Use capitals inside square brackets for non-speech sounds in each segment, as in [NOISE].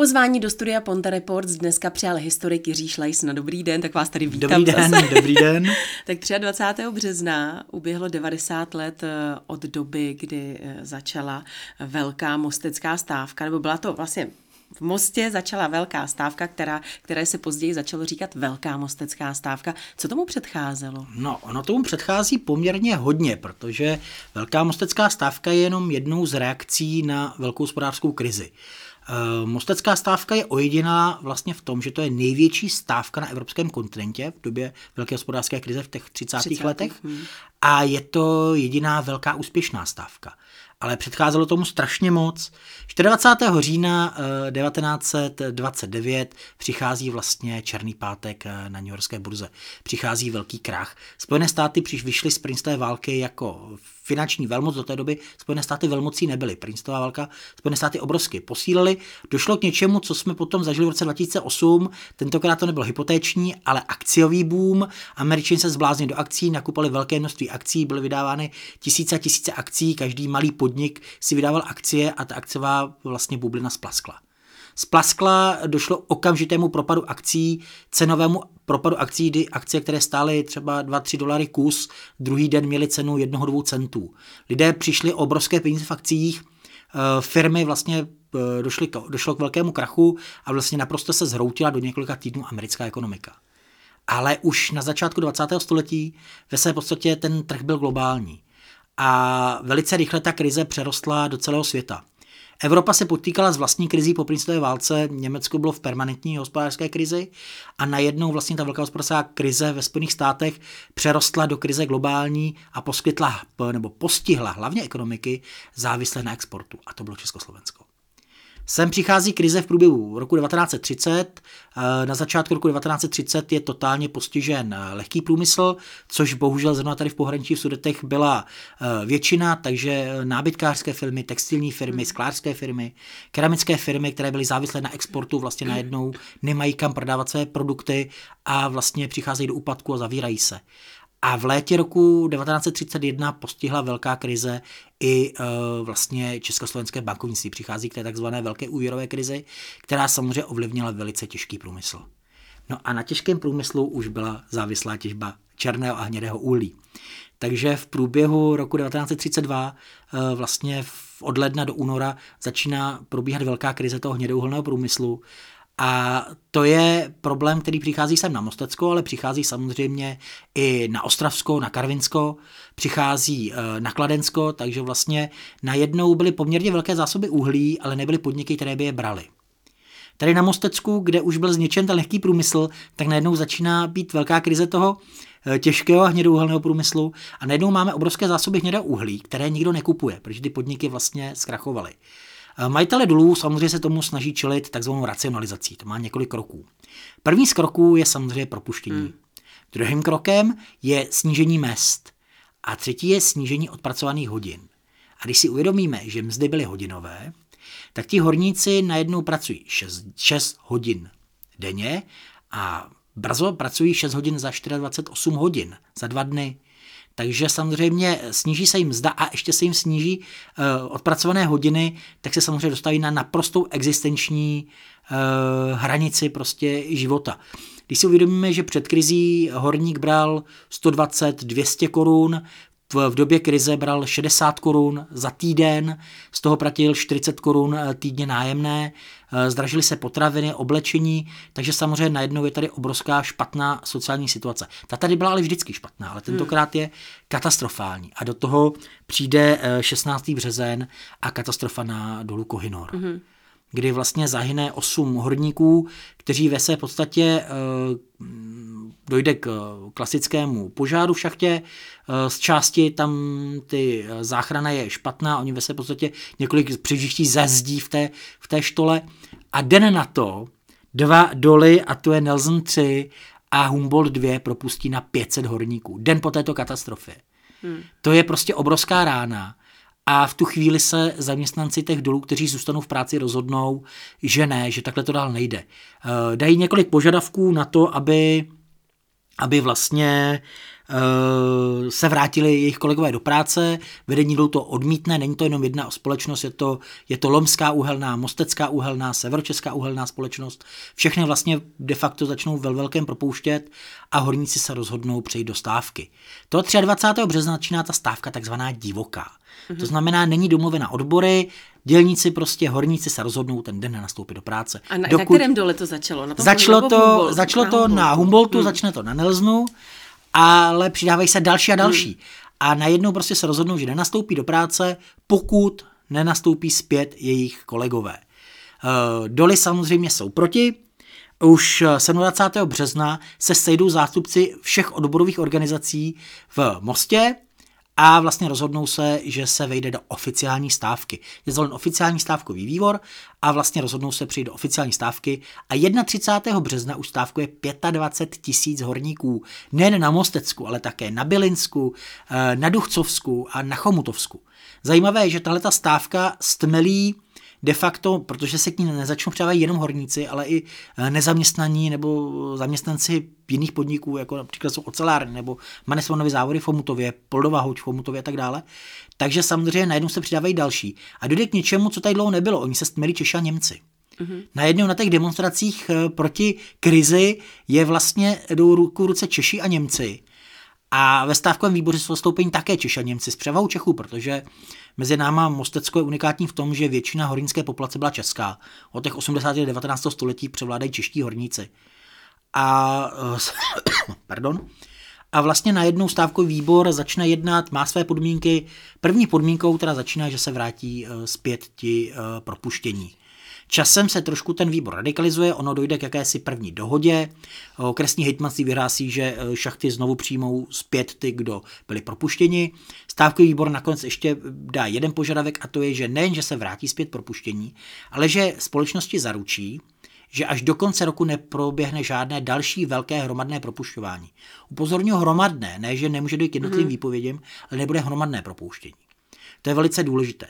Pozvání do studia Ponte Reports dneska přijal historik Jiří Šlejs. Na dobrý den, tak vás tady vítám. Dobrý den, zase. dobrý den. [LAUGHS] tak 23. března uběhlo 90 let eh, od doby, kdy eh, začala velká mostecká stávka, nebo byla to vlastně v Mostě začala velká stávka, která, které se později začalo říkat Velká mostecká stávka. Co tomu předcházelo? No, ono tomu předchází poměrně hodně, protože Velká mostecká stávka je jenom jednou z reakcí na velkou hospodářskou krizi. Eh, mostecká stávka je ojediná vlastně v tom, že to je největší stávka na evropském kontinentě v době velké hospodářské krize v těch 30. 30. letech hmm. a je to jediná velká úspěšná stávka ale předcházelo tomu strašně moc. 24. října 1929 eh, přichází vlastně Černý pátek eh, na New Yorkské burze. Přichází velký krach. Spojené státy přiš vyšly z Princetonové války jako finanční velmoc do té doby Spojené státy velmocí nebyly. Princetová válka Spojené státy obrovsky posílily. Došlo k něčemu, co jsme potom zažili v roce 2008. Tentokrát to nebylo hypotéční, ale akciový boom. Američani se zbláznili do akcí, nakupovali velké množství akcí, byly vydávány tisíce a tisíce akcí, každý malý podnik si vydával akcie a ta akciová vlastně bublina splaskla. Splaskla, došlo okamžitému propadu akcí, cenovému propadu akcí, kdy akcie, které stály třeba 2-3 dolary kus, druhý den měly cenu 1-2 centů. Lidé přišli o obrovské peníze v akcích, eh, firmy vlastně eh, došly, došlo k velkému krachu a vlastně naprosto se zhroutila do několika týdnů americká ekonomika. Ale už na začátku 20. století ve své podstatě ten trh byl globální. A velice rychle ta krize přerostla do celého světa. Evropa se potýkala s vlastní krizí po principové válce, Německo bylo v permanentní hospodářské krizi a najednou vlastně ta velká hospodářská krize ve Spojených státech přerostla do krize globální a poskytla nebo postihla hlavně ekonomiky závislé na exportu a to bylo Československo. Sem přichází krize v průběhu roku 1930. Eh, na začátku roku 1930 je totálně postižen eh, lehký průmysl, což bohužel zrovna tady v pohraničí v Sudetech byla eh, většina, takže nábytkářské firmy, textilní firmy, sklářské firmy, keramické firmy, které byly závislé na exportu, vlastně najednou nemají kam prodávat své produkty a vlastně přicházejí do úpadku a zavírají se. A v létě roku 1931 postihla velká krize i uh, vlastně československé bankovnictví. Přichází k té takzvané velké úvěrové krizi, která samozřejmě ovlivnila velice těžký průmysl. No a na těžkém průmyslu už byla závislá těžba černého a hnědého uhlí. Takže v průběhu roku 1932 uh, eh, vlastně od ledna do února začíná probíhat velká krize toho hnědouhelného průmyslu a to je problém, který přichází sem na Mostecko, ale přichází samozřejmě i na Ostravsko, na Karvinsko, přichází eh, na Kladensko, takže vlastně najednou byly poměrně velké zásoby uhlí, ale nebyly podniky, které by je brali. Tady na Mostecku, kde už byl zničen ten lehký průmysl, tak najednou začíná být velká krize toho eh, těžkého hnědouhelného průmyslu a najednou máme obrovské zásoby hnědého uhlí, které nikdo nekupuje, protože ty podniky vlastně zkrachovaly. Eh, majitele dolů samozřejmě se tomu snaží čelit takzvanou racionalizací. To má několik kroků. První z kroků je samozřejmě propuštění. Hmm. Druhým krokem je snížení mest. A třetí je snížení odpracovaných hodin. A když si uvědomíme, že mzdy byly hodinové, tak ti horníci najednou pracují 6, 6 hodin denně a brzo pracují 6 hodin za 24 hodin, za dva dny. Takže samozřejmě sníží se jim mzda a ještě se jim sníží uh, odpracované hodiny, tak se samozřejmě dostaví na naprostou existenční uh, hranici prostě života. Když si uvědomíme, že před krizí horník bral 120-200 korun, v, v době krize bral 60 korun za týden, z toho platil 40 korun eh, týdně nájemné, eh, zdražily se potraviny, oblečení, takže samozřejmě najednou je tady obrovská špatná sociální situace. Ta tady byla ale vždycky špatná, ale tentokrát je katastrofální. A do toho přijde 16. Eh, březen a katastrofa na dolu Kohinor. Mm-hmm kdy vlastně zahyne osm horníků, kteří ve své podstatě dojde k eh, klasickému požáru v šachtě, eh, z části tam ty eh, záchrana je špatná, oni ve své podstatě několik přežiští zazdí v té, v té štole a den na to dva doly, a to je Nelson 3 a Humboldt 2 propustí na 500 horníků. Den po této katastrofě. Hmm. To je prostě obrovská rána. A v tu chvíli se zaměstnanci těch dolů, kteří zůstanou v práci, rozhodnou, že ne, že takhle to dál nejde. Dají několik požadavků na to, aby aby vlastně se vrátili jejich kolegové do práce, vedení to odmítne, není to jenom jedna společnost, je to, je to Lomská uhelná, Mostecká uhelná, Severočeská uhelná společnost. Všechny vlastně de facto začnou ve velkém propouštět a horníci se rozhodnou přejít do stávky. To 23. března začíná ta stávka takzvaná divoká. Mm-hmm. To znamená, není domluvena odbory, dělníci prostě, horníci se rozhodnou ten den nastoupit do práce. A na, Dokud... na kterém dole to začalo? Na tom začalo to, Humboldt, začalo na to Humboldtu. na Humboldtu, hmm. začne to na Nelznu, ale přidávají se další a další. Hmm. A najednou prostě se rozhodnou, že nenastoupí do práce, pokud nenastoupí zpět jejich kolegové. Uh, doly samozřejmě jsou proti, už 27. března se sejdou zástupci všech odborových organizací v Mostě a vlastně rozhodnou se, že se vejde do oficiální stávky. Je zvolen oficiální stávkový výbor a vlastně rozhodnou se přijít do oficiální stávky a 31. března už stávkuje 25 tisíc horníků, nejen na Mostecku, ale také na Bilinsku, eh, na Duchcovsku a na Chomutovsku. Zajímavé je, že tahle stávka stmelí de facto, protože se k ní nezačnou přidávat jenom horníci, ale i eh, nezaměstnaní nebo zaměstnanci jiných podniků, jako například jsou ocelárny nebo manesvonovy závody v Chomutově, Poldová houč v Chomutově a tak dále. Takže samozřejmě najednou se přidávají další. A dojde k něčemu, co tady dlouho nebylo. Oni se stměli Češi a Němci. Mm-hmm. Najednou na těch demonstracích eh, proti krizi je vlastně jdou ruku v ruce Češi a Němci. A ve stávkovém výboře jsou stoupení také Češi a Němci s převahou Čechů, protože Mezi náma Mostecko je unikátní v tom, že většina hornické populace byla česká. Od těch 80. a 19. století převládají čeští horníci. A, [COUGHS] pardon, a vlastně najednou stávkový výbor začne jednat, má své podmínky. První podmínkou teda začíná, že se vrátí eh, zpět ti eh, propuštění. Časem se trošku ten výbor radikalizuje, ono dojde k jakési první dohodě. Okresní hejtmanství vyhlásí, že e, šachty znovu přijmou zpět ty, kdo byli propuštěni. Stávkový výbor nakonec ještě dá jeden požadavek a to je, že nejen, že se vrátí zpět propuštění, ale že společnosti zaručí, že až do konce roku neproběhne žádné další velké hromadné propušťování. Upozorňuji hromadné, ne, že nemůže dojít k jednotlivým mm. výpovědím, ale nebude hromadné propuštění. To je velice důležité.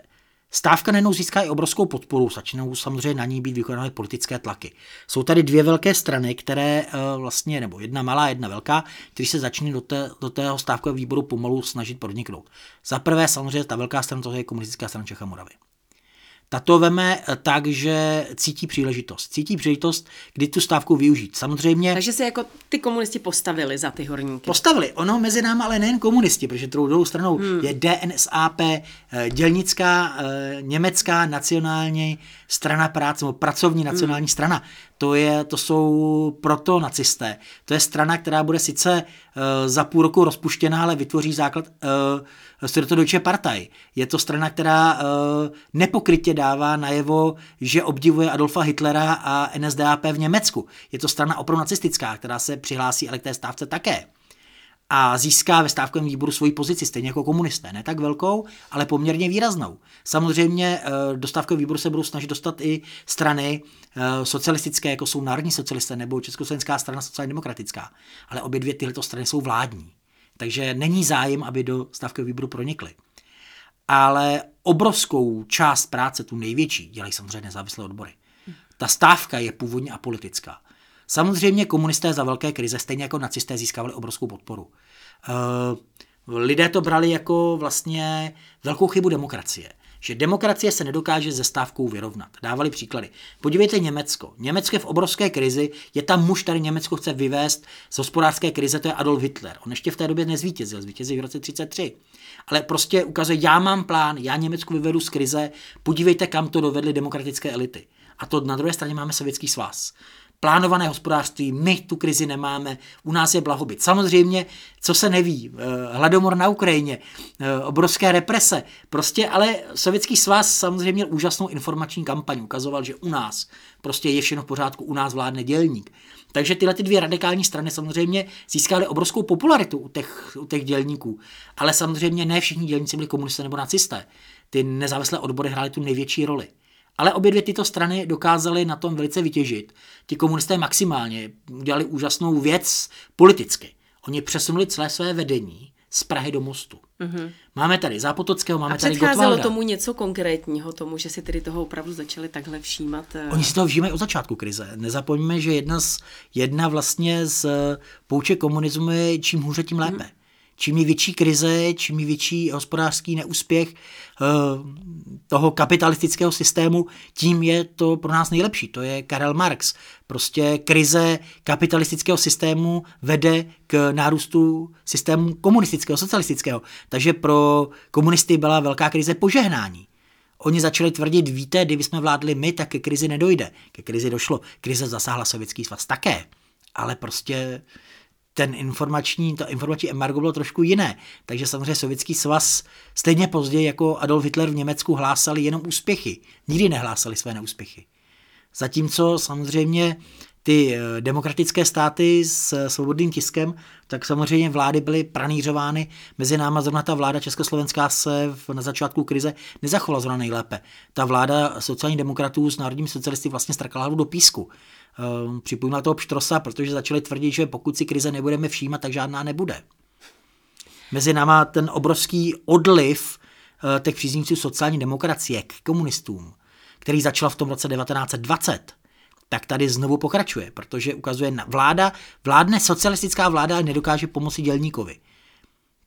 Stávka nejenom získá i obrovskou podporu, začnou samozřejmě na ní být vykonány politické tlaky. Jsou tady dvě velké strany, které eh, vlastně, nebo jedna malá, jedna velká, které se začínají do, té, do tého stávkového výboru pomalu snažit proniknout. Za prvé samozřejmě ta velká strana, to je komunistická strana Čech a Moravy. Tato veme eh, tak, že cítí příležitost. Cítí příležitost, kdy tu stávku využít. Samozřejmě. Takže se jako ty komunisti postavili za ty horníky. Postavili. Ono mezi námi ale nejen komunisti, protože druhou stranou hmm. je DNSAP, eh, dělnická eh, německá nacionální strana práce, nebo pracovní nacionální hmm. strana. To, je, to jsou proto nacisté. To je strana, která bude sice za půl roku rozpuštěná, ale vytvoří základ uh, Deutsche Partei. Je to strana, která uh, nepokrytě dává najevo, že obdivuje Adolfa Hitlera a NSDAP v Německu. Je to strana opravdu nacistická, která se přihlásí ale k té stávce také a získá ve stávkovém výboru svoji pozici, stejně jako komunisté. Ne tak velkou, ale poměrně výraznou. Samozřejmě eh, do stávkového výboru se budou snažit dostat i strany eh, socialistické, jako jsou národní socialisté nebo Československá strana sociálně demokratická. Ale obě dvě tyto strany jsou vládní. Takže není zájem, aby do stávkového výboru pronikly. Ale obrovskou část práce, tu největší, dělají samozřejmě nezávislé odbory. Ta stávka je původně apolitická. Samozřejmě komunisté za velké krize, stejně jako nacisté, získávali obrovskou podporu. Uh, lidé to brali jako vlastně velkou chybu demokracie že demokracie se nedokáže ze stávkou vyrovnat. Dávali příklady. Podívejte Německo. Německo je v obrovské krizi, je tam muž, který Německo chce vyvést z hospodářské krize, to je Adolf Hitler. On ještě v té době nezvítězil, zvítězil v roce 33. Ale prostě ukazuje, já mám plán, já Německo vyvedu z krize, podívejte, kam to dovedly demokratické elity. A to na druhé straně máme Sovětský svaz plánované hospodářství, my tu krizi nemáme, u nás je blahobyt. Samozřejmě, co se neví, eh, hladomor na Ukrajině, eh, obrovské represe, prostě ale Sovětský svaz samozřejmě měl úžasnou informační kampaň, ukazoval, že u nás prostě je všechno v pořádku, u nás vládne dělník. Takže tyhle ty dvě radikální strany samozřejmě získaly obrovskou popularitu u těch, u těch dělníků. Ale samozřejmě ne všichni dělníci byli komunisté nebo nacisté. Ty nezávislé odbory hrály tu největší roli. Ale obě dvě tyto strany dokázaly na tom velice vytěžit. Ti komunisté maximálně udělali úžasnou věc politicky. Oni přesunuli celé své vedení z Prahy do Mostu. Mm-hmm. Máme tady Zápotockého, máme A tady Gotwalda. tomu něco konkrétního, tomu, že si tedy toho opravdu začali takhle všímat? Eh? Oni si toho všímají od začátku krize. Nezapomeňme, že jedna, z, jedna vlastně z pouček komunismu je čím hůře, tím lépe. Mm-hmm. Čím je větší krize, čím je větší hospodářský neúspěch eh, toho kapitalistického systému, tím je to pro nás nejlepší. To je Karel Marx. Prostě krize kapitalistického systému vede k nárůstu systému komunistického, socialistického. Takže pro komunisty byla velká krize požehnání. Oni začali tvrdit, víte, kdyby jsme vládli my, tak ke krizi nedojde. Ke krizi došlo. Krize zasáhla sovětský svaz také. Ale prostě ten informační, to informační embargo bylo trošku jiné. Takže samozřejmě Sovětský svaz stejně později jako Adolf Hitler v Německu hlásali jenom úspěchy. Nikdy nehlásali své neúspěchy. Zatímco samozřejmě ty eh, demokratické státy s svobodným tiskem, tak samozřejmě vlády byly pranířovány. Mezi náma zrovna ta vláda československá se na začátku krize nezachovala zrovna nejlépe. Ta vláda sociálních demokratů s národními socialisty vlastně strkala hlavu do písku. Ehm, připomínala toho Pštrosa, protože začali tvrdit, že pokud si krize nebudeme všímat, tak žádná nebude. Mezi náma ten obrovský odliv eh, těch příznivců sociální demokracie k komunistům, který začal v tom roce 1920, tak tady znovu pokračuje, protože ukazuje, vláda, vládne socialistická vláda a nedokáže pomoci dělníkovi.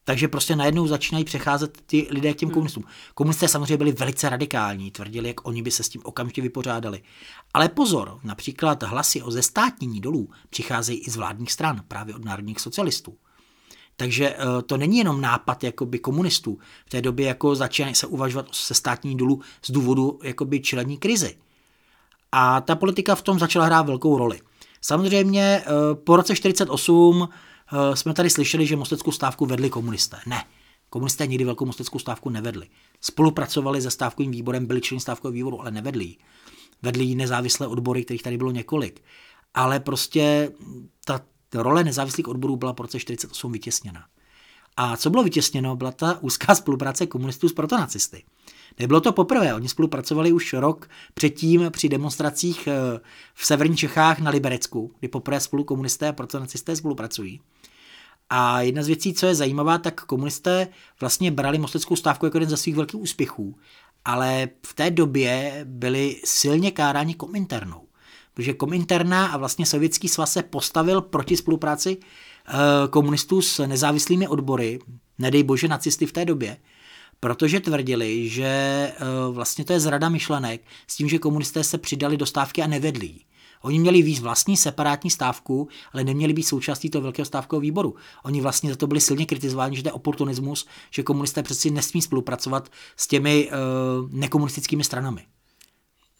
Takže prostě najednou začínají přecházet ty lidé k těm hmm. komunistům. Komunisté samozřejmě byli velice radikální, tvrdili, jak oni by se s tím okamžitě vypořádali. Ale pozor, například hlasy o zestátnění dolů přicházejí i z vládních stran, právě od národních socialistů. Takže eh, to není jenom nápad jakoby komunistů. V té době jako začínají se uvažovat o sestátní dolů z důvodu jakoby čelení krizi. A ta politika v tom začala hrát velkou roli. Samozřejmě eh, po roce 48 Eh, jsme tady slyšeli, že mosteckou stávku vedli komunisté. Ne, komunisté nikdy velkou mosteckou stávku nevedli. Spolupracovali se stávkovým výborem, byli členy stávkového výboru, ale nevedli ji. Vedli ji nezávislé odbory, kterých tady bylo několik. Ale prostě ta role nezávislých odborů byla po roce 48 vytěsněna. A co bylo vytěsněno, byla ta úzká spolupráce komunistů s protonacisty. Nebylo to poprvé, oni spolupracovali už rok předtím při demonstracích eh, v severních Čechách na Liberecku, kdy poprvé spolu komunisté a protonacisté spolupracují. A jedna z věcí, co je zajímavá, tak komunisté vlastně brali mosteckou stávku jako jeden ze svých velkých úspěchů, ale v té době byli silně káráni kominternou. Protože kominterna a vlastně sovětský svaz se postavil proti spolupráci komunistů s nezávislými odbory, nedej bože nacisty v té době, protože tvrdili, že eh, vlastně to je zrada myšlenek s tím, že komunisté se přidali do stávky a nevedli Oni měli víc vlastní separátní stávku, ale neměli být součástí toho velkého stávkového výboru. Oni vlastně za to byli silně kritizováni, že to je oportunismus, že komunisté přeci nesmí spolupracovat s těmi uh, nekomunistickými stranami.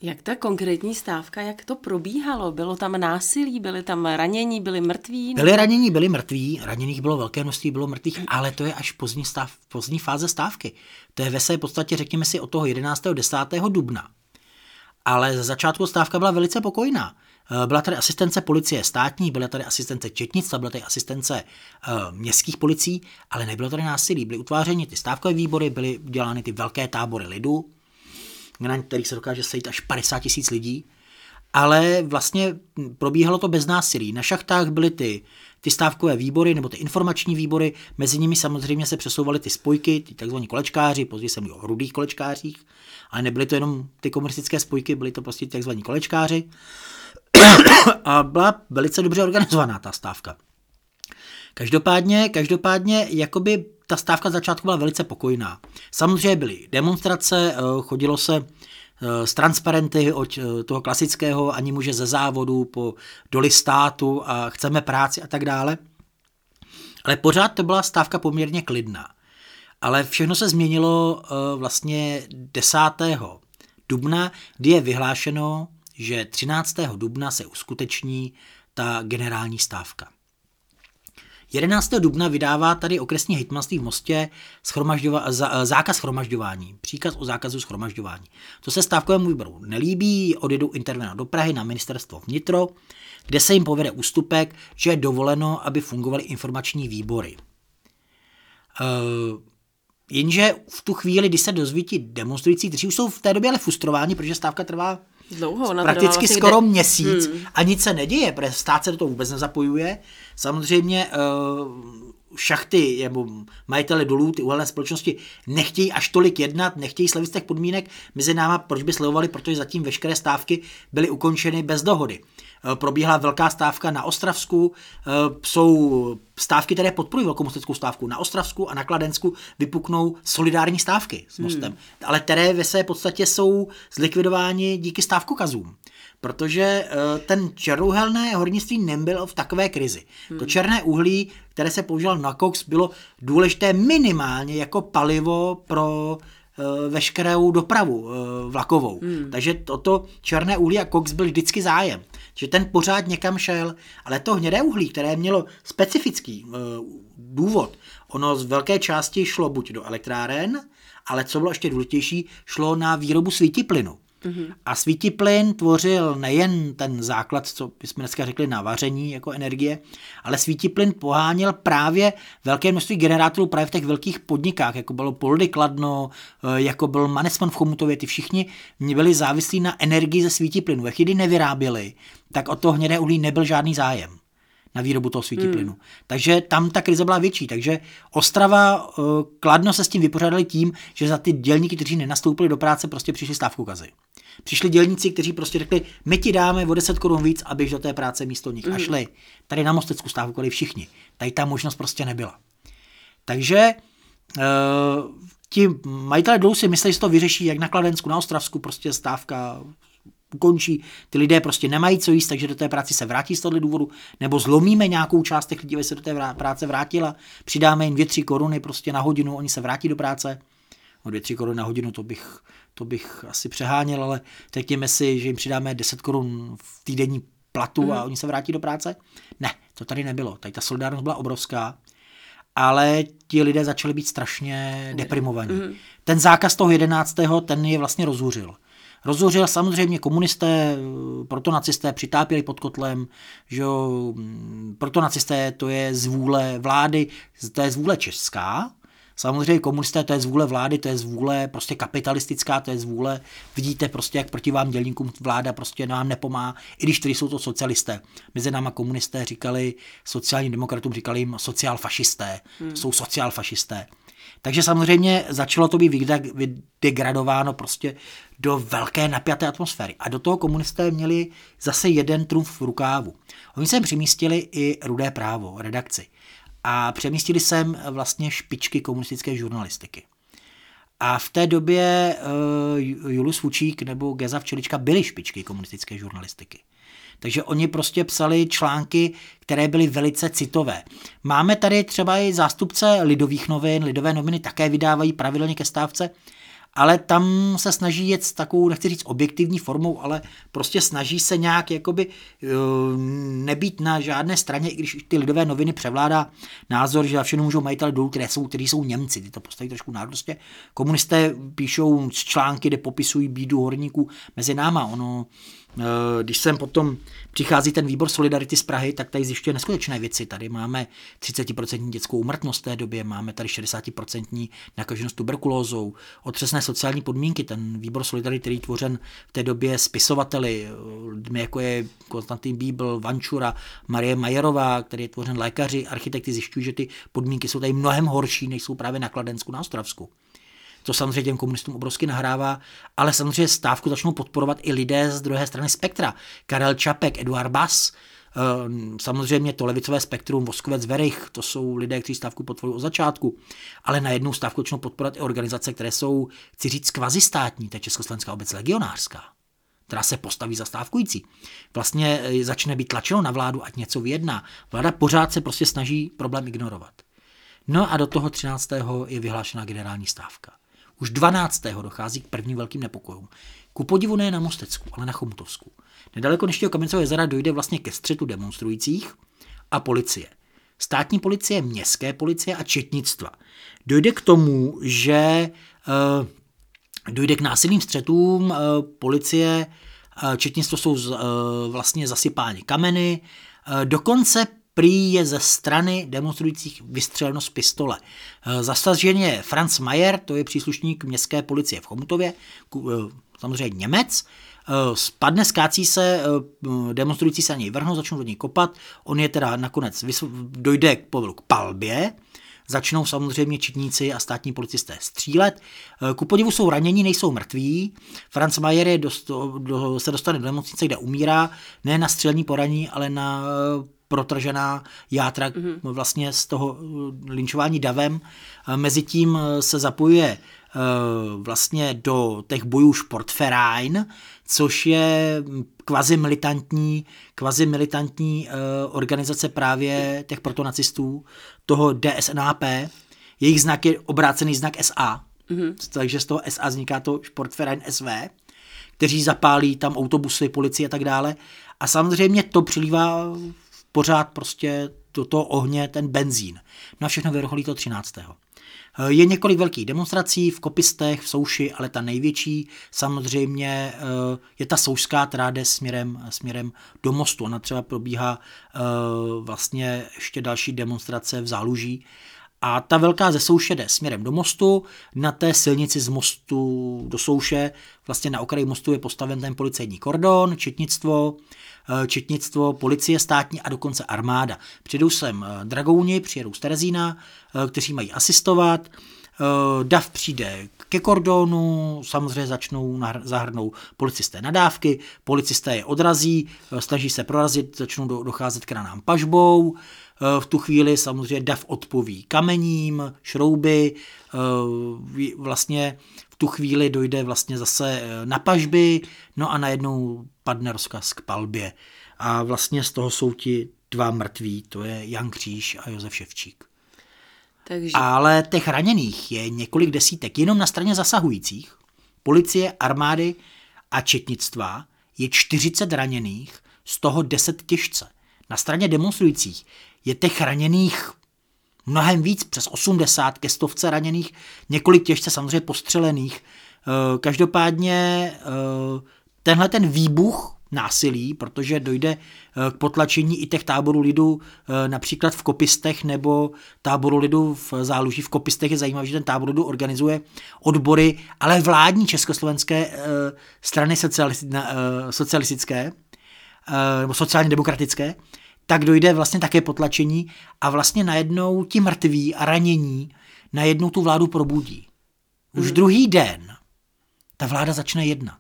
Jak ta konkrétní stávka, jak to probíhalo? Bylo tam násilí, byly tam ranění, byli mrtví? Byli ranění, byli mrtví, raněných bylo velké množství, bylo mrtvých, ale to je až pozdní, stav, pozdní fáze stávky. To je ve své podstatě, řekněme si, od toho 11. 10. dubna. Ale za začátku stávka byla velice pokojná. Eh, byla tady asistence policie státní, byla tady asistence četnictva, byla tady asistence uh, městských policií, ale nebylo tady násilí. Byly utvářeny ty stávkové výbory, byly dělány ty velké tábory lidu, na kterých se dokáže sejít až 50 tisíc lidí, ale vlastně probíhalo to bez násilí. Na šachtách byly ty, ty stávkové výbory nebo ty informační výbory, mezi nimi samozřejmě se přesouvaly ty spojky, ty tzv. kolečkáři, později se mluví o rudých kolečkářích, ale nebyly to jenom ty komunistické spojky, byly to prostě tzv. kolečkáři. [COUGHS] a byla velice dobře organizovaná ta stávka. Každopádně, každopádně, jakoby ta stávka začátku byla velice pokojná. Samozřejmě byly demonstrace, eh, chodilo se eh, z transparenty od eh, toho klasického ani muže ze závodu po doly státu a chceme práci a tak dále. Ale pořád to byla stávka poměrně klidná. Ale všechno se změnilo vlastně 10. dubna, kdy je vyhlášeno, že 13. dubna se uskuteční ta generální stávka. 11. dubna vydává tady okresní hejtmanství v Mostě za, zákaz schromažďování, příkaz o zákazu schromažďování. To se stávkovému výboru nelíbí, odjedou intervenovat do Prahy na ministerstvo vnitro, kde se jim povede ústupek, že je dovoleno, aby fungovaly informační výbory. Uh, jenže v tu chvíli, kdy se dozví ti demonstrující, kteří už jsou v té době ale frustrováni, protože stávka trvá Dlouho, ona prakticky vlastně skoro kde... měsíc hmm. a nic se neděje, protože stát se do toho vůbec nezapojuje. Samozřejmě uh, šachty nebo majitele dolů, ty uhelné společnosti nechtějí až tolik jednat, nechtějí slevit z těch podmínek mezi náma, proč by slevovali, protože zatím veškeré stávky byly ukončeny bez dohody. Probíhala velká stávka na Ostravsku, jsou stávky, které podporují velkou mosteckou stávku. Na Ostravsku a na Kladensku vypuknou solidární stávky s mostem, hmm. ale které ve své podstatě jsou zlikvidovány díky stávkokazům protože ten černouhelné hornictví nebylo v takové krizi. Hmm. To černé uhlí, které se používalo na koks, bylo důležité minimálně jako palivo pro Eh, veškerou dopravu eh, vlakovou. Hmm. Takže toto černé uhlí a koks byl vždycky zájem. Že ten pořád někam šel, ale to hnědé uhlí, které mělo specifický eh, důvod, ono z velké části šlo buď do elektráren, ale co bylo ještě důležitější, šlo na výrobu svítiplynu. Mm-hmm. A plyn tvořil nejen ten základ, co bychom dneska řekli na vaření jako energie, ale plyn poháněl právě velké množství generátorů právě v těch velkých podnikách, jako bylo Poldy Kladno, eh, jako byl Manesman v Chomutově, ty všichni byli závislí na energii ze plynu. Ve chvíli nevyráběli, tak od toho hnědé uhlí nebyl žádný zájem na výrobu toho svítiplynu. Hmm. Takže tam ta krize byla větší. Takže Ostrava uh, kladno se s tím vypořádali tím, že za ty dělníky, kteří nenastoupili do práce, prostě přišli stávku kazy. Přišli dělníci, kteří prostě řekli, my ti dáme o 10 korun víc a běž do té práce místo nich. Mm. A šli. Tady na Mostecku stávkovali všichni. Tady ta možnost prostě nebyla. Takže uh, ti majitelé dlouho si mysleli, že to vyřeší, jak na Kladensku, na Ostravsku, prostě stávka ukončí, ty lidé prostě nemají co jíst, takže do té práce se vrátí z tohoto důvodu, nebo zlomíme nějakou část těch lidí, aby se do té práce vrátila, přidáme jim dvě, tři koruny prostě na hodinu, oni se vrátí do práce, o dvě, tři koruny na hodinu, to bych, to bych asi přeháněl, ale řekněme si, že jim přidáme 10 korun v týdenní platu mm. a mhm. oni se vrátí do práce. Ne, to tady nebylo. Tady ta solidárnost byla obrovská, ale ti lidé začali být strašně deprimovaní. Mm. Ten zákaz toho 11. ten je vlastně rozhůřil. Rozhořil samozřejmě komunisté, proto nacisté přitápěli pod kotlem, že proto nacisté to je z vůle vlády, to je z vůle česká, Samozřejmě komunisté, to je z vůle vlády, to je z vůle prostě kapitalistická, to je z vůle, vidíte prostě, jak proti vám dělníkům vláda prostě nám nepomáhá, i když tedy jsou to socialisté. Mezi náma komunisté říkali, sociálním demokratům říkali jim sociálfašisté, hmm. jsou sociálfašisté. Takže samozřejmě začalo to být vydegradováno prostě do velké napjaté atmosféry. A do toho komunisté měli zase jeden trumf v rukávu. Oni se přemístili i Rudé právo, redakci. A přemístili sem vlastně špičky komunistické žurnalistiky. A v té době uh, Julius Fučík nebo Geza Včelička byly špičky komunistické žurnalistiky. Takže oni prostě psali články, které byly velice citové. Máme tady třeba i zástupce lidových novin, lidové noviny také vydávají pravidelně ke stávce, ale tam se snaží jet s takovou, nechci říct objektivní formou, ale prostě snaží se nějak jakoby eh, nebýt na žádné straně, i když ty lidové noviny převládá názor, že za všechno můžou majitele dolů, které jsou, kteří jsou Němci, ty to postaví trošku národnostě. Komunisté píšou články, kde popisují bídu horníků mezi náma. Ono když sem potom přichází ten výbor Solidarity z Prahy, tak tady zjišťuje neskutečné věci. Tady máme 30% dětskou umrtnost v té době, máme tady 60% nakaženost tuberkulózou, otřesné sociální podmínky. Ten výbor Solidarity, který tvořen v té době spisovateli, eh, lidmi jako je Konstantin Bíbl, Vančura, Marie Majerová, který je tvořen lékaři, architekty, zjišťují, že ty podmínky jsou tady mnohem horší, než jsou právě na Kladensku, na Ostravsku. To samozřejmě těm komunistům obrovsky nahrává, ale samozřejmě stávku začnou podporovat i lidé z druhé strany spektra. Karel Čapek, Eduard Bas, ehm, samozřejmě to levicové spektrum, Voskovec Verich, to jsou lidé, kteří stávku podporují od začátku, ale na jednu stávku začnou podporovat i organizace, které jsou, chci říct, kvazistátní, to je Československá obec legionářská která se postaví za stávkující. Vlastně e, začne být tlačeno na vládu, ať něco vyjedná. Vláda pořád se prostě snaží problém ignorovat. No a do toho 13. je vyhlášena generální stávka. Už 12. dochází k prvním velkým nepokojům. Ku podivu ne na Mostecku, ale na Chomutovsku. Nedaleko dnešního Kamencového jezera dojde vlastně ke střetu demonstrujících a policie. Státní policie, městské policie a četnictva. Dojde k tomu, že uh, dojde k násilným střetům, uh, policie, uh, četnictvo jsou uh, vlastně zasypáni kameny, dokonce prý je ze strany demonstrujících vystřeleno z pistole. Eh, zasažen je Franz Mayer, to je příslušník městské policie v Chomutově, eh, samozřejmě Němec, eh, spadne, skácí se, demonstrující se na něj vrhnou, začnou do něj kopat, on je teda nakonec, dojde k povelu k palbě, začnou samozřejmě četníci a státní policisté střílet. Ku podivu jsou ranění, nejsou mrtví. Franz Mayer je dost, do, se dostane do nemocnice, kde umírá, ne na střelní poraní, ale na protržená játra mm-hmm. vlastně z toho linčování davem. Mezitím se zapojuje vlastně do těch bojů Sportverein, což je kvazi militantní, kvazi militantní organizace právě těch protonacistů, toho DSNAP. Jejich znak je obrácený znak SA, mm-hmm. takže z toho SA vzniká to Sportverein SV, kteří zapálí tam autobusy, policie a tak dále. A samozřejmě to přilívá pořád prostě do toho ohně ten benzín. No a všechno vyroholí to 13. Eh, je několik velkých demonstrací v Kopistech, v Souši, ale ta největší samozřejmě eh, je ta Soušská, která jde směrem, směrem do mostu. Ona třeba probíhá eh, vlastně ještě další demonstrace v Záluží. A ta velká ze Souše jde směrem do mostu, na té silnici z mostu do Souše, vlastně na okraji mostu je postaven ten policejní kordon, četnictvo, četnictvo, policie státní a dokonce armáda. Přijdou sem eh, dragouni, přijedou z Terezína, eh, kteří mají asistovat, DAF přijde ke kordonu, samozřejmě začnou zahrnou policisté nadávky, policisté je odrazí, snaží se prorazit, začnou docházet k ranám pažbou, v tu chvíli samozřejmě DAF odpoví kamením, šrouby, vlastně tu chvíli dojde vlastně zase na pažby, no a najednou padne rozkaz k palbě. A vlastně z toho jsou ti dva mrtví, to je Jan Kříž a Josef Ševčík. Takže... Ale těch raněných je několik desítek, jenom na straně zasahujících. Policie, armády a četnictva je 40 raněných, z toho 10 těžce. Na straně demonstrujících je těch raněných mnohem víc, přes 80 ke stovce raněných, několik těžce samozřejmě postřelených. Eh, každopádně eh, tenhle ten výbuch násilí, protože dojde eh, k potlačení i těch táborů lidu například v Kopistech nebo táboru lidu v Záluží. V Kopistech je zajímavé, že ten tábor lidu organizuje odbory, ale vládní československé strany socialistické nebo sociálně demokratické, tak dojde vlastně také potlačení a vlastně najednou ti mrtví a ranění najednou tu vládu probudí. Už hmm. druhý den ta vláda začne jednat.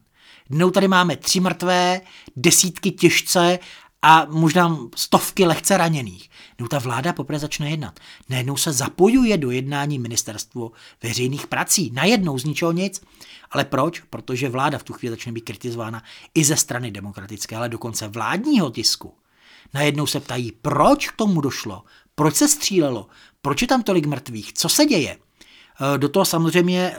Dnou tady máme tři mrtvé, desítky těžce a možná stovky lehce raněných. No ta vláda poprvé začne jednat. Najednou se zapojuje do jednání ministerstvo veřejných prací. Najednou z ničeho nic. Ale proč? Protože vláda v tu chvíli začne být kritizována i ze strany demokratické, ale dokonce vládního tisku. Najednou se ptají, proč k tomu došlo, proč se střílelo, proč je tam tolik mrtvých, co se děje. E, do toho samozřejmě e,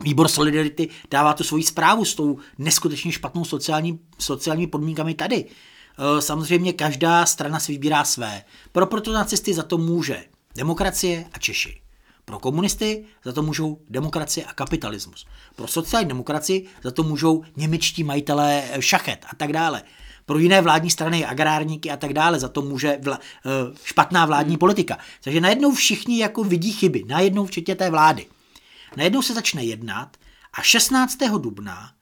Výbor Solidarity dává tu svoji zprávu s tou neskutečně špatnou sociální, sociálními podmínkami tady. E, samozřejmě každá strana si vybírá své. Pro protonacisty za to může demokracie a Češi. Pro komunisty za to můžou demokracie a kapitalismus. Pro sociální demokracii za to můžou němečtí majitelé šachet a tak dále. Pro jiné vládní strany, agrárníky a tak dále, za to může vla, e, špatná vládní politika. Takže najednou všichni jako vidí chyby, najednou včetně té vlády. Najednou se začne jednat a 16. dubna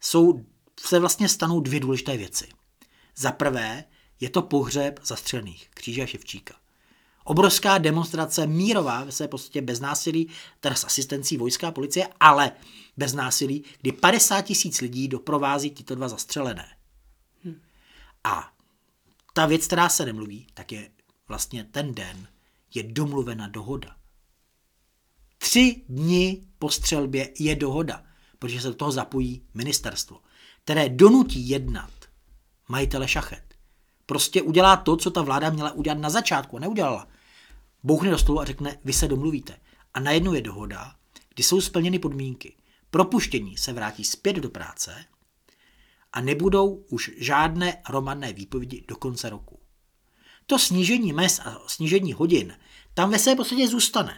jsou, se vlastně stanou dvě důležité věci. Za prvé je to pohřeb zastřelených Kříže a Ševčíka. Obrovská demonstrace mírová, ve své podstatě bez násilí, teda s asistencí vojská policie, ale bez násilí, kdy 50 tisíc lidí doprovází tyto dva zastřelené. A ta věc, která se nemluví, tak je vlastně ten den je domluvena dohoda. Tři dny po střelbě je dohoda, protože se do toho zapojí ministerstvo, které donutí jednat majitele šachet. Prostě udělá to, co ta vláda měla udělat na začátku a neudělala. Bouchne do stolu a řekne, vy se domluvíte. A najednou je dohoda, kdy jsou splněny podmínky. Propuštění se vrátí zpět do práce a nebudou už žádné hromadné výpovědi do konce roku. To snížení mes a snížení hodin tam ve své podstatě zůstane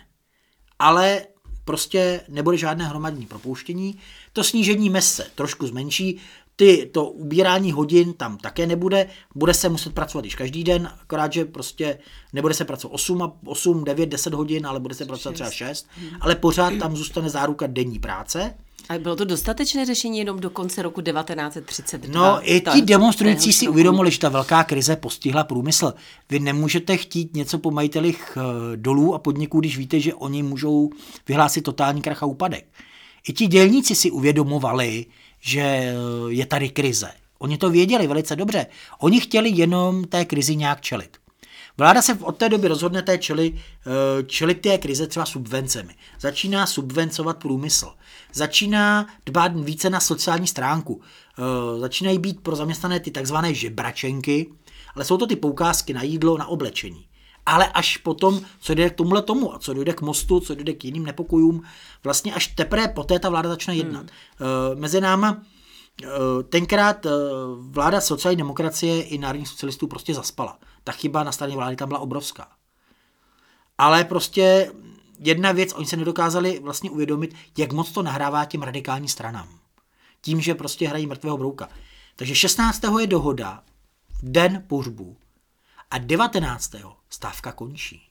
ale prostě nebude žádné hromadní propouštění. To snížení mes se trošku zmenší, ty, to ubírání hodin tam také nebude, bude se muset pracovat již každý den, akorát, že prostě nebude se pracovat 8, 8 9, 10 hodin, ale bude se pracovat třeba 6, ale pořád tam zůstane záruka denní práce. A bylo to dostatečné řešení jenom do konce roku 1932? No, i ti demonstrující si uvědomili, že ta velká krize postihla průmysl. Vy nemůžete chtít něco po majitelích eh, dolů a podniků, když víte, že oni můžou vyhlásit totální krach a úpadek. I ti dělníci si uvědomovali, že eh, je tady krize. Oni to věděli velice dobře. Oni chtěli jenom té krizi nějak čelit. Vláda se od té doby rozhodne té čeli, eh, čelit té krize třeba subvencemi. Začíná subvencovat průmysl. Začíná dbát více na sociální stránku. Eh, začínají být pro zaměstnané ty takzvané žebračenky, ale jsou to ty poukázky na jídlo, na oblečení. Ale až potom, co jde k tomuhle tomu a co dojde k mostu, co dojde k jiným nepokojům, vlastně až teprve poté ta vláda začne jednat. Hmm. Mezi náma tenkrát vláda sociální demokracie i národních socialistů prostě zaspala ta chyba na straně vlády tam byla obrovská. Ale prostě jedna věc, oni se nedokázali vlastně uvědomit, jak moc to nahrává těm radikálním stranám. Tím, že prostě hrají mrtvého brouka. Takže 16. je dohoda, den pohřbu, a 19. stávka končí.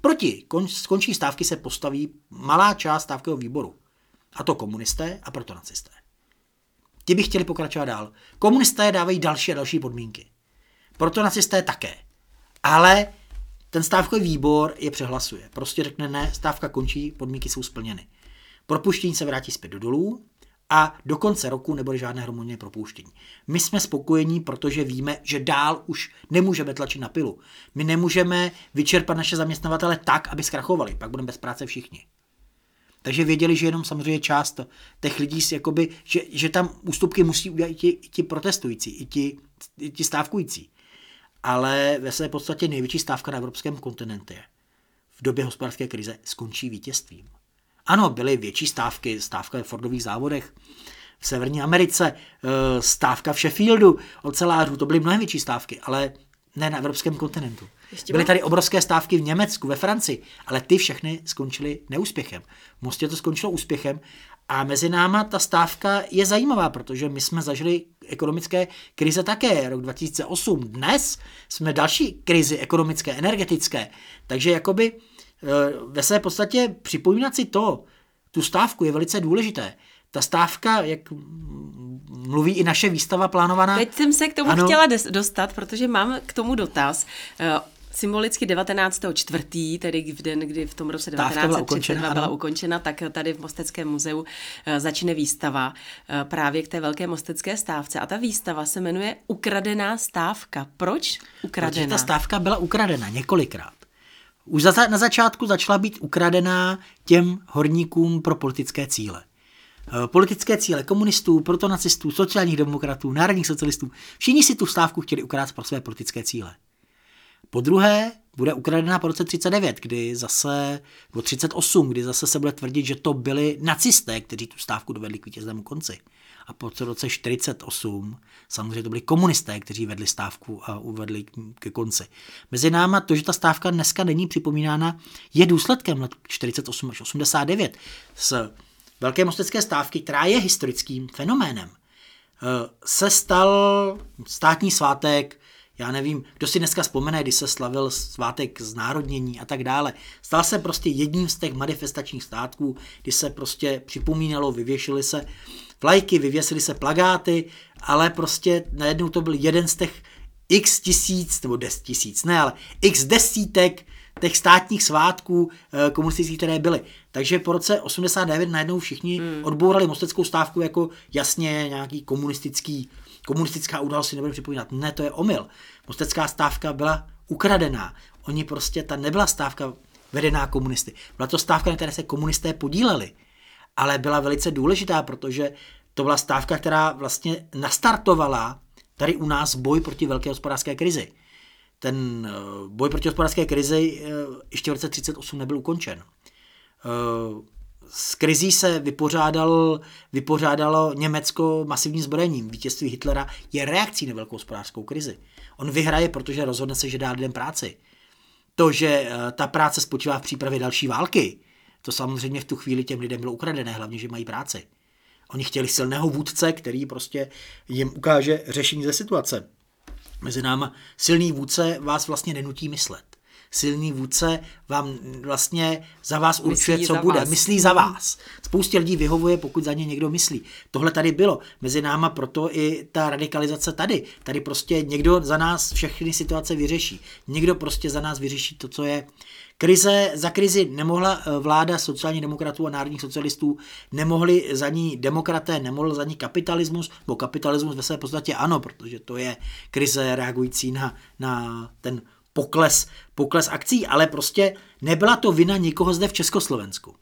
Proti skončí stávky se postaví malá část stávkového výboru. A to komunisté a proto nacisté. Ti by chtěli pokračovat dál. Komunisté dávají další a další podmínky. Proto nacisté také. Ale ten stávkový výbor je přehlasuje. Prostě řekne ne, stávka končí, podmínky jsou splněny. Propuštění se vrátí zpět do dolů a do konce roku nebude žádné hromadné propuštění. My jsme spokojení, protože víme, že dál už nemůžeme tlačit na pilu. My nemůžeme vyčerpat naše zaměstnavatele tak, aby zkrachovali, pak budeme bez práce všichni. Takže věděli, že jenom samozřejmě část těch lidí, jakoby, že, že tam ústupky musí udělat i ti, i ti protestující, i ti, i ti stávkující ale ve své podstatě největší stávka na evropském kontinentě v době hospodářské krize skončí vítězstvím. Ano, byly větší stávky, stávka v Fordových závodech, v Severní Americe, eh, stávka v Sheffieldu, ocelářů, to byly mnohem větší stávky, ale ne na evropském kontinentu. Ještě Byly tady obrovské stávky v Německu, ve Francii, ale ty všechny skončily neúspěchem. V Mostě to skončilo úspěchem a mezi náma ta stávka je zajímavá, protože my jsme zažili ekonomické krize také, rok 2008. Dnes jsme další krizi ekonomické, energetické. Takže jakoby eh, ve své podstatě připomínat si to, tu stávku je velice důležité. Ta stávka, jak mluví i naše výstava plánovaná. Teď jsem se k tomu ano. chtěla dostat, protože mám k tomu dotaz. Symbolicky 19. čtvrtý, tedy v den, kdy v tom roce 1932 byla ukončena, tak tady v Mosteckém muzeu eh, začne výstava eh, právě k té velké mostecké stávce. A ta výstava se jmenuje Ukradená stávka. Proč ukradená? Protože ta stávka byla ukradena několikrát. Už na začátku začala být ukradená těm horníkům pro politické cíle. Eh, politické cíle komunistů, protonacistů, sociálních demokratů, národních socialistů, všichni si tu stávku chtěli ukrát pro své politické cíle. Po druhé bude ukradena po roce 39, kdy zase, nebo 38, kdy zase se bude tvrdit, že to byli nacisté, kteří tu stávku dovedli k vítěznému konci. A po roce 48 samozřejmě to byli komunisté, kteří vedli stávku a uvedli ke konci. Mezi náma to, že ta stávka dneska není připomínána, je důsledkem let 48 až 89 z Velké mostecké stávky, která je historickým fenoménem. Eh, se stal státní svátek já nevím, kdo si dneska vzpomene, když se slavil svátek znárodnění a tak dále. Stal se prostě jedním z těch manifestačních státků, kdy se prostě připomínalo, vyvěšily se vlajky, vyvěsily se plagáty, ale prostě najednou to byl jeden z těch x tisíc, nebo des tisíc, ne, ale x desítek těch státních svátků eh, komunistických, které byly. Takže po roce 89 najednou všichni hmm. odbourali mosteckou stávku jako jasně nějaký komunistický komunistická událost si nebudeme připomínat. Ne, to je omyl. Mostecká stávka byla ukradená. Oni prostě, ta nebyla stávka vedená komunisty. Byla to stávka, na které se komunisté podíleli. Ale byla velice důležitá, protože to byla stávka, která vlastně nastartovala tady u nás boj proti velké hospodářské krizi. Ten eh, boj proti hospodářské krizi eh, ještě v roce 1938 nebyl ukončen. Eh, s krizí se vypořádal, vypořádalo Německo masivním zbrojením. Vítězství Hitlera je reakcí na velkou hospodářskou krizi. On vyhraje, protože rozhodne se, že dá lidem práci. To, že eh, ta práce spočívá v přípravě další války, to samozřejmě v tu chvíli těm lidem bylo ukradené, hlavně, že mají práci. Oni chtěli silného vůdce, který prostě jim ukáže řešení ze situace. Mezi náma silný vůdce vás vlastně nenutí myslet. Silný vůdce vám vlastně za vás určuje, Myslí co za bude. vás. Myslí za vás. Spoustě lidí vyhovuje, pokud za ně někdo myslí. Tohle tady bylo. Mezi náma proto i ta radikalizace tady. Tady prostě někdo za nás všechny situace vyřeší. Někdo prostě za nás vyřeší to, co je. Krize, za krizi nemohla eh, vláda sociálních demokratů a národních socialistů, nemohli za ní demokraté, nemohl za ní kapitalismus, bo kapitalismus ve své podstatě ano, protože to je krize reagující na, na ten pokles, pokles akcí, ale prostě nebyla to vina nikoho zde v Československu.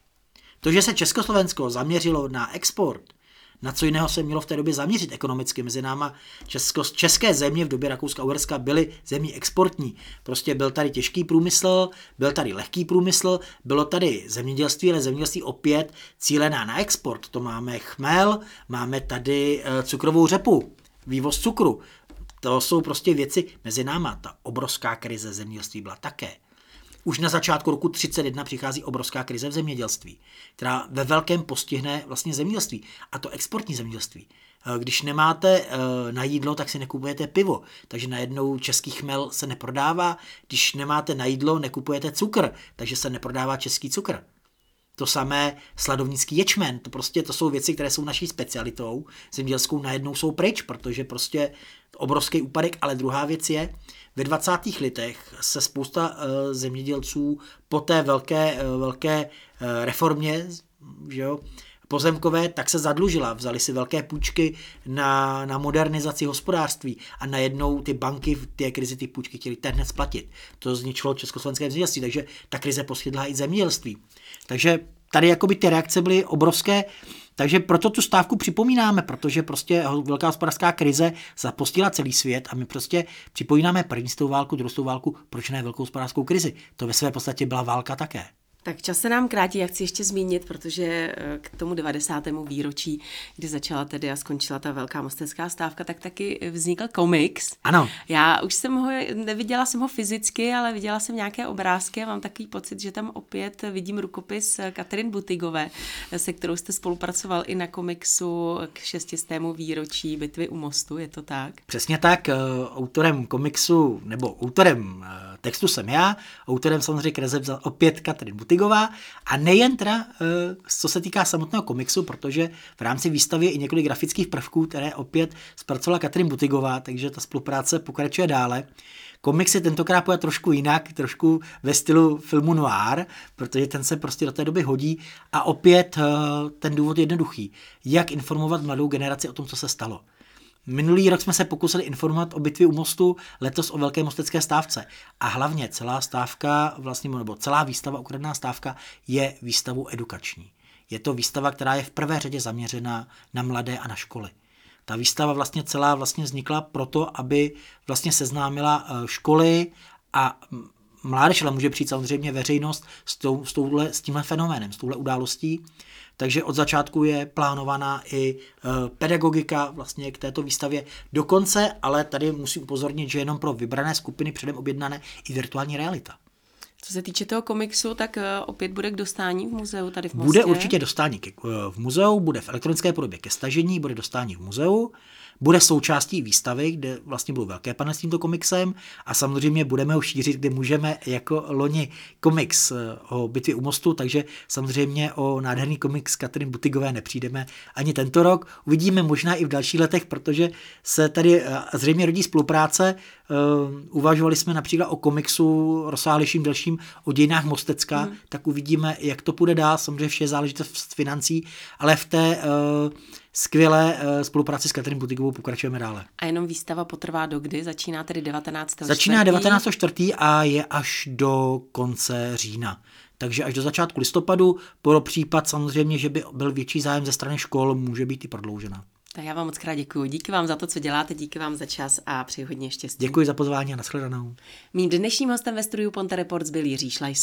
To, že se Československo zaměřilo na export, na co jiného se mělo v té době zaměřit ekonomicky. Mezi náma Česko, české země v době Rakouska a Uherska byly zemí exportní. Prostě byl tady těžký průmysl, byl tady lehký průmysl, bylo tady zemědělství, ale zemědělství opět cílená na export. To máme chmel, máme tady eh, cukrovou řepu, vývoz cukru. To jsou prostě věci mezi náma. Ta obrovská krize zemědělství byla také. Už na začátku roku 31 přichází obrovská krize v zemědělství, která ve velkém postihne vlastně zemědělství, a to exportní zemědělství. Eh, Když nemáte eh, na jídlo, tak si nekupujete pivo, takže najednou český chmel se neprodává. Když nemáte na jídlo, nekupujete cukr, takže se neprodává český cukr. To samé sladovnický ječmen, to prostě to jsou věci, které jsou naší specialitou, zemědělskou najednou jsou pryč, protože prostě obrovský úpadek, ale druhá věc je, ve 20. letech se spousta uh, zemědělců po té velké, uh, velké uh, reformě, že jo, pozemkové, tak se zadlužila. Vzali si velké půjčky na, na modernizaci hospodářství a najednou ty banky v té krizi ty půjčky chtěli ten hned splatit. To zničilo československé zemědělství, takže ta krize postihla i zemědělství. Takže tady jakoby ty reakce byly obrovské, takže proto tu stávku připomínáme, protože prostě velká hospodářská krize zapostila celý svět a my prostě připomínáme první válku, druhou válku, proč ne velkou hospodářskou krizi. To ve své podstatě byla válka také. Tak čas se nám krátí, jak chci ještě zmínit, protože eh, k tomu 90. výročí, kdy začala tedy a skončila ta velká mostecká stávka, tak taky vznikl komiks. Ano. Já už jsem ho, neviděla jsem ho fyzicky, ale viděla jsem nějaké obrázky a mám takový pocit, že tam opět vidím rukopis Katrin Butigové, se kterou jste spolupracoval i na komiksu k šestistému výročí bitvy u mostu, je to tak? Přesně tak, eh, autorem komiksu, nebo autorem eh, textu jsem já, autorem samozřejmě vzal opět Katrin Butigová a nejen teda, eh, co se týká samotného komiksu, protože v rámci výstavy je i několik grafických prvků, které opět zpracovala Katrin Butigová, takže ta spolupráce pokračuje dále. Komiks je tentokrát pojat trošku jinak, trošku ve stylu filmu noir, protože ten se prostě do té doby hodí a opět ten důvod je jednoduchý. Jak informovat mladou generaci o tom, co se stalo. Minulý rok jsme se pokusili informovat o bitvě u mostu, letos o velké mostecké stávce. A hlavně celá stávka, vlastně, nebo celá výstava Ukradená stávka je výstavou edukační. Je to výstava, která je v prvé řadě zaměřena na mladé a na školy. Ta výstava vlastně celá vlastně vznikla proto, aby vlastně seznámila školy a mládež, ale může přijít samozřejmě veřejnost s, tou, s, touhle, s tímhle fenoménem, s touhle událostí. Takže od začátku je plánovaná i pedagogika vlastně k této výstavě. Dokonce, ale tady musím upozornit, že jenom pro vybrané skupiny předem objednané i virtuální realita. Co se týče toho komiksu, tak opět bude k dostání v muzeu tady v Mostě? Bude určitě dostání v muzeu, bude v elektronické podobě ke stažení, bude dostání v muzeu, bude součástí výstavy, kde vlastně budou velké panely s tímto komiksem a samozřejmě budeme ho šířit, kde můžeme jako loni komiks o bitvě u mostu, takže samozřejmě o nádherný komiks Katrin Butigové nepřijdeme ani tento rok. Uvidíme možná i v dalších letech, protože se tady zřejmě rodí spolupráce. Uvažovali jsme například o komiksu rozsáhlejším, delším o dějinách Mostecka, hmm. tak uvidíme, jak to půjde dál. Samozřejmě vše záležitost financí, ale v té uh, skvělé uh, spolupráci s Katrin Butigovou pokračujeme dále. A jenom výstava potrvá do kdy? Začíná tedy 19. Začíná 19. čtvrtý a je až do konce října. Takže až do začátku listopadu, pro případ samozřejmě, že by byl větší zájem ze strany škol, může být i prodloužena. Tak já vám moc krát děkuji. Díky vám za to, co děláte, díky vám za čas a přeji hodně štěstí. Děkuji za pozvání a nashledanou. Mým dnešním hostem ve studiu Ponte Reports byl Jiří Šlajs.